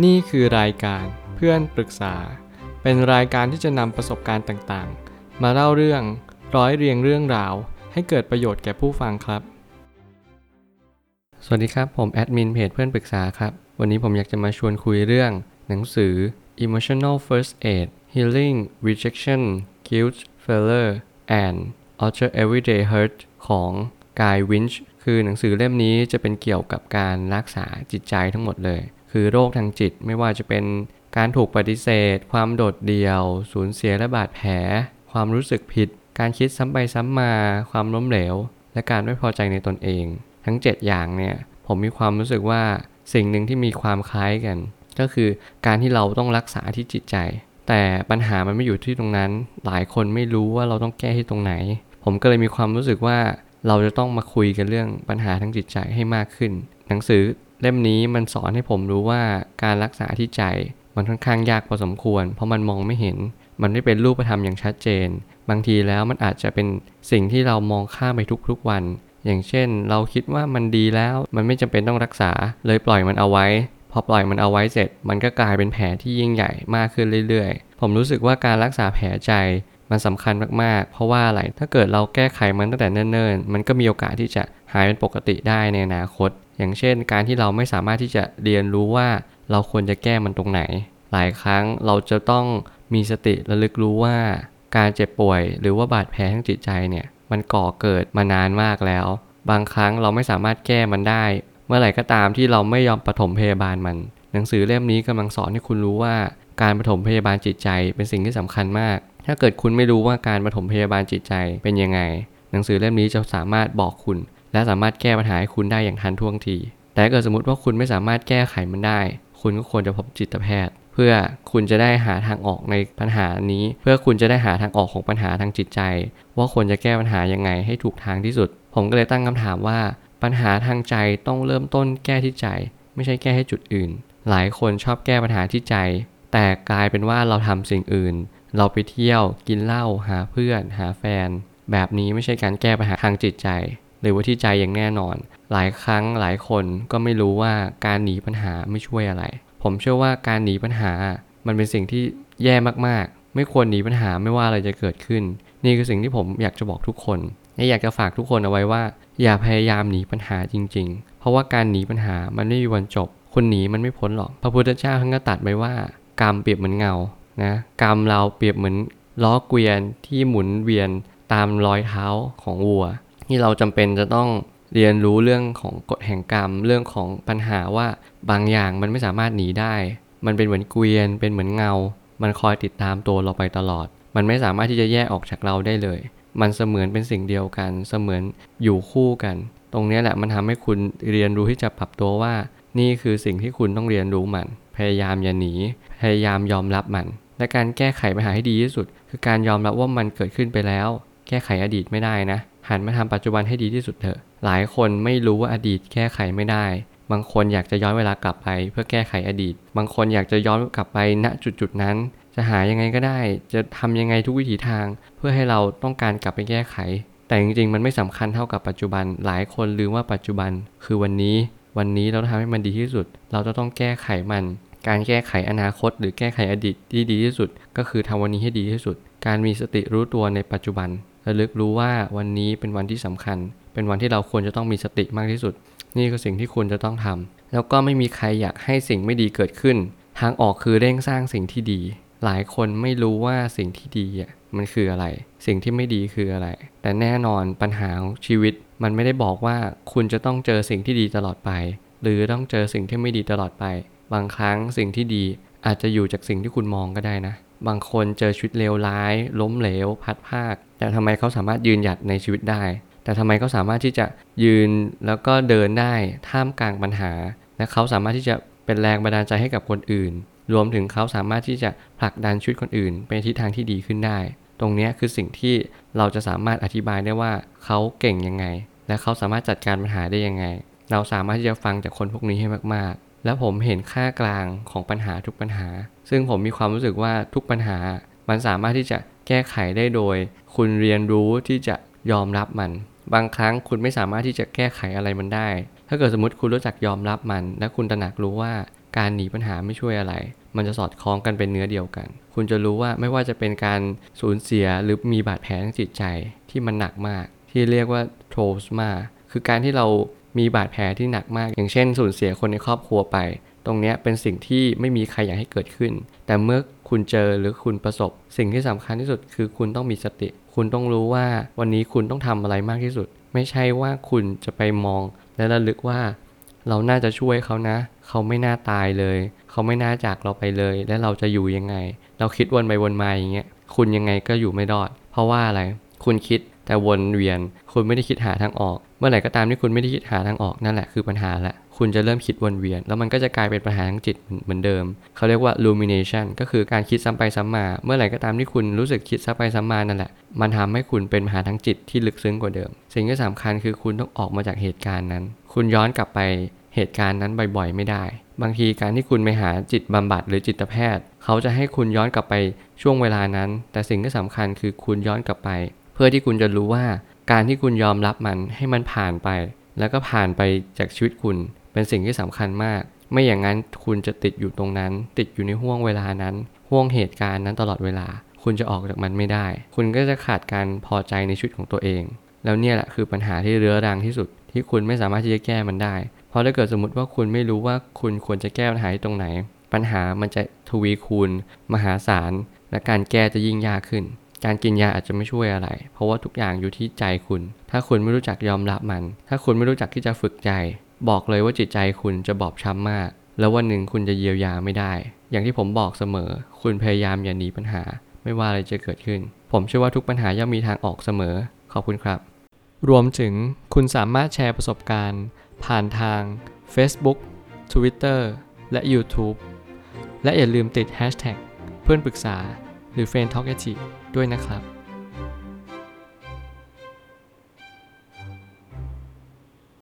นี่คือรายการเพื่อนปรึกษา เป็นรายการที่จะนำประสบการณ์ต่างๆ มาเล่าเรื่องร้อยเรียงเรื่องราว ให้เกิดประโยชน์แก่ผู้ฟังครับ สวัสดีครับ ผมแอดมินเพจเพื่อนปรึกษาครับ วันนี้ผมอยากจะมาชวนคุยเรื่อง หนังสือ Emotional First Aid Healing Rejection Guilt Failure and Other Everyday Hurt ของกายวินช์คือหนังสือเล่มนี้จะเป็นเกี่ยวกับการรักษาจิตใจทั้งหมดเลย คือโรคทางจิตไม่ว่าจะเป็นการถูกปฏิเสธ ความโดดเดี่ยว สูญเสียและบาดแผล ความรู้สึกผิด การคิดซ้ำไปซ้ำมา ความล้มเหลว และการไม่พอใจในตนเอง ทั้ง 7 อย่างเนี่ยผมมีความรู้สึกว่าสิ่งหนึ่งที่มีความคล้ายกัน ก็คือการที่เราต้องรักษาที่จิตใจ แต่ปัญหามันไม่อยู่ที่ตรงนั้น หลายคนไม่รู้ว่าเราต้องแก้ที่ตรงไหน ผมก็เลยมีความรู้สึกว่าเราจะต้องมาคุยกันเรื่องปัญหาทางจิตใจให้มากขึ้น หนังสือ เล่มนี้มันสอนให้ผมรู้ว่าการรักษาที่ใจมันค่อนข้างยากพอสมควร เพราะมันมองไม่เห็น มันไม่เป็นรูปธรรมอย่างชัดเจน บางทีแล้วมันอาจจะเป็นสิ่งที่เรามองข้ามไปทุกๆวัน อย่างเช่น เราคิดว่ามันดีแล้วมันไม่จำเป็นต้องรักษา เลยปล่อยมันเอาไว้ พอปล่อยมันเอาไว้เสร็จ มันก็กลายเป็นแผลที่ยิ่งใหญ่มากขึ้นเรื่อยๆ ผมรู้สึกว่าการรักษาแผลใจมันสำคัญมากๆ เพราะว่าอะไร ถ้าเกิดเราแก้ไขมันตั้งแต่เนิ่นๆ มันก็มีโอกาสที่จะหายเป็นปกติได้ในอนาคต อย่างเช่น การที่เราไม่สามารถที่จะเรียนรู้ว่าเราควรจะแก้มันตรงไหน หลายครั้งเราจะต้องมีสติระลึกรู้ว่า การเจ็บป่วย หรือว่าบาดแผลทางจิตใจเนี่ยมันก่อเกิดมานานมากแล้ว บางครั้งเราไม่สามารถแก้มันได้ เมื่อไหร่ก็ตามที่เราไม่ยอมปฐมพยาบาลมัน หนังสือเล่มนี้กำลังสอนให้คุณรู้ว่าการปฐมพยาบาลจิตใจเป็นสิ่งที่สำคัญมาก ถ้าเกิดคุณไม่รู้ว่าการปฐมพยาบาลจิตใจเป็นยังไง หนังสือเล่มนี้จะสามารถบอกคุณ และสามารถแก้ปัญหาให้คุณได้อย่างทันท่วงที แต่ถ้าเกิดสมมติว่าคุณไม่สามารถแก้ไขมันได้ คุณก็ควรจะพบจิตแพทย์ เพื่อคุณจะได้หาทางออกในปัญหานี้ เพื่อคุณจะได้หาทางออกของปัญหาทางจิตใจ ว่าควรจะแก้ปัญหายังไงให้ถูกทางที่สุด ผมก็เลยตั้งคำถามว่า ปัญหาทางใจต้องเริ่มต้นแก้ที่ใจ ไม่ใช่แก้ให้จุดอื่น หลายคนชอบแก้ปัญหาที่ใจ แต่กลายเป็นว่าเราทำสิ่งอื่น เราไปเที่ยวกินเหล้าหาเพื่อน หาแฟน แบบนี้ไม่ใช่การแก้ปัญหาทางจิตใจ หรือว่าที่ใจอย่างแน่นอน หลายครั้งหลายคนก็ไม่รู้ว่าการหนีปัญหาไม่ช่วยอะไร ผมเชื่อว่าการหนีปัญหา มันเป็นสิ่งที่แย่มากๆ ไม่ควรหนีปัญหาไม่ว่าอะไรจะเกิดขึ้น นี่คือสิ่งที่ผมอยากจะบอกทุกคนและอยากจะฝากทุกคนเอาไว้ว่า อย่าพยายามหนีปัญหาจริง ๆ เพราะว่าการหนีปัญหามันไม่มีวันจบคนหนีมันไม่พ้นหรอก พระพุทธเจ้าท่านก็ตัดไว้ว่า กรรมเปรียบเหมือนเงานะกรรมเราเปรียบเหมือนล้อเกวียนที่หมุนเวียนตามรอยเท้าของวัว ที่เราจำเป็นจะต้องเรียนรู้เรื่องของกฎแห่งกรรม เรื่องของปัญหาว่าบางอย่างมันไม่สามารถหนีได้ มันเป็นเหมือนเกวียน เป็นเหมือนเงา มันคอยติดตามตัวเราไปตลอด มันไม่สามารถที่จะแยกออกจากเราได้เลย มันเสมือนเป็นสิ่งเดียวกัน เสมือนอยู่คู่กัน ตรงนี้แหละมันทำให้คุณเรียนรู้ที่จะปรับตัวว่า นี่คือสิ่งที่คุณต้องเรียนรู้มัน พยายามอย่าหนี พยายามยอมรับมัน และการแก้ไขปัญหาให้ดีที่สุด คือการยอมรับว่ามันเกิดขึ้นไปแล้ว แก้ไขอดีตไม่ได้นะ หันมาทำปัจจุบันให้ดีที่สุดเถอะ หลายคนไม่รู้ว่าอดีตแก้ไขไม่ได้ บางคนอยากจะย้อนเวลากลับไป เพื่อแก้ไขอดีต บางคนอยากจะย้อนกลับไปณจุดจุดนั้น จะหายังไงก็ได้ จะทำยังไงทุกวิถีทาง เพื่อให้เราต้องการกลับไปแก้ไข แต่จริงๆ มันไม่สำคัญเท่ากับปัจจุบัน หลายคนลืมว่าปัจจุบัน คือวันนี้ วันนี้เราทำให้มันดีที่สุด เราจะต้องแก้ไขมัน การแก้ไขอนาคต หรือแก้ไขอดีตที่ดีที่สุด ก็คือทำวันนี้ให้ดีที่สุด การมีสติรู้ตัวในปัจจุบันระลึกรู้ว่าวันนี้เป็นวันที่สำคัญ เป็นวันที่เราควรจะต้องมีสติมากที่สุด นี่คือสิ่งที่คุณจะต้องทำแล้วก็ไม่มีใครอยากให้สิ่งไม่ดีเกิดขึ้น ทางออกคือเร่งสร้างสิ่งที่ดี หลายคนไม่รู้ว่าสิ่งที่ดีอะมันคืออะไร สิ่งที่ไม่ดีคืออะไร แต่แน่นอนปัญหาของชีวิต มันไม่ได้บอกว่าคุณจะต้องเจอสิ่งที่ดีตลอดไป หรือต้องเจอสิ่งที่ไม่ดีตลอดไป บางครั้งสิ่งที่ดีอาจจะอยู่จากสิ่งที่คุณมองก็ได้นะ บางคนเจอชีวิตเลวร้าย ล้มเหลว พัดภาค แต่ทำไมเขาสามารถยืนหยัดในชีวิตได้ แต่ทำไมเขาสามารถที่จะยืนแล้วก็เดินได้ท่ามกลางปัญหา และเขาสามารถที่จะเป็นแรงบันดาลใจให้กับคนอื่น รวมถึงเขาสามารถที่จะผลักดันชีวิตคนอื่นไปทิศทางที่ดีขึ้นได้ ตรงนี้คือสิ่งที่เราจะสามารถอธิบายได้ว่าเขาเก่งยังไง และเขาสามารถจัดการปัญหาได้ยังไง เราสามารถที่จะฟังจากคนพวกนี้ให้มากๆ แล้วผมเห็นค่ากลางของปัญหาทุกปัญหา ซึ่งผมมีความรู้สึกว่าทุกปัญหา มันสามารถที่จะแก้ไขได้โดย คุณเรียนรู้ที่จะยอมรับมัน บางครั้งคุณไม่สามารถที่จะแก้ไขอะไรมันได้ ถ้าเกิดสมมติคุณรู้จักยอมรับมัน และคุณตระหนักรู้ว่าการหนีปัญหาไม่ช่วยอะไร มันจะสอดคล้องกันเป็นเนื้อเดียวกัน คุณจะรู้ว่าไม่ว่าจะเป็นการสูญเสียหรือมีบาดแผลทางจิตใจที่มันหนักมาก ที่เรียกว่าโทรสมาคือการที่เรา มีบาดแผลที่หนักมาก อย่างเช่นสูญเสียคนในครอบครัวไป ตรงนี้เป็นสิ่งที่ไม่มีใครอยากให้เกิดขึ้น แต่เมื่อคุณเจอหรือคุณประสบ สิ่งที่สำคัญที่สุดคือคุณต้องมีสติ คุณต้องรู้ว่าวันนี้คุณต้องทำอะไรมากที่สุด ไม่ใช่ว่าคุณจะไปมองและระลึกว่า เราน่าจะช่วยเขานะ เขาไม่น่าตายเลย เขาไม่น่าจากเราไปเลย และเราจะอยู่ยังไง เราคิดวนไปวนมาอย่างเงี้ยคุณยังไงก็อยู่ไม่รอด เพราะว่าอะไร คุณคิดแต่วนเวียน คุณไม่ได้คิดหาทางออก มื่อไหร่ก็ตามที่คุณไม่ได้คิดหาทางออกนั่นแหละคือปัญหาละคุณจะเริ่มคิดวนเวียน แล้วมันก็จะกลายเป็นปัญหาทางจิตเหมือนเดิม เขาเรียกว่า rumination ก็คือการคิดซ้ำไปซ้ำมา เมื่อไหร่ก็ตามที่คุณรู้สึกคิดซ้ำไปซ้ำมานั่นแหละ มันทำให้คุณเป็นปัญหาทางจิตที่ลึกซึ้งกว่าเดิม สิ่งที่สำคัญคือคุณต้องออกมาจากเหตุการณ์นั้น คุณย้อนกลับไปเหตุการณ์นั้นบ่อยๆ ไม่ได้ บางทีการที่คุณไปหาจิตบำบัดหรือจิตแพทย์ เขาจะให้คุณย้อนกลับไปช่วงเวลานั้น แต่สิ่งที่สำคัญคือคุณย้อนกลับไป เพื่อที่คุณจะรู้ว่า การที่คุณยอมรับมันให้มันผ่านไป แล้วก็ผ่านไปจากชีวิตคุณเป็นสิ่งที่สำคัญมาก ไม่อย่างนั้นคุณจะติดอยู่ตรงนั้น ติดอยู่ในห่วงเวลานั้นห่วงเหตุการณ์นั้นตลอดเวลา คุณจะออกจากมันไม่ได้ คุณก็จะขาดการพอใจในชีวิตของตัวเอง แล้วเนี่ยแหละคือปัญหาที่เรื้อรังที่สุด ที่คุณไม่สามารถที่จะแก้มันได้ เพราะถ้าเกิดสมมติว่าคุณไม่รู้ว่าคุณควรจะแก้ปัญหาที่ตรงไหน ปัญหามันจะทวีคูณ มหาศาลและการแก้จะยิ่งยากขึ้น การกินยาอาจจะไม่ช่วยอะไร เพราะว่าทุกอย่างอยู่ที่ใจคุณ ถ้าคุณไม่รู้จักยอมรับมัน ถ้าคุณไม่รู้จักที่จะฝึกใจ บอกเลยว่าจิตใจคุณจะบอบช้ำมาก แล้ววันหนึ่งคุณจะเยียวยาไม่ได้ อย่างที่ผมบอกเสมอ คุณพยายามอย่าหนีปัญหา ไม่ว่าอะไรจะเกิดขึ้น ผมเชื่อว่าทุกปัญหาย่อมมีทางออกเสมอ ขอบคุณครับ รวมถึงคุณสามารถแชร์ประสบการณ์ ผ่านทาง Facebook Twitter และ YouTube และอย่าลืมติด Hashtag เพื่อนปรึกษาหรือ f r ร e n d t a l k ด้วยนะครับ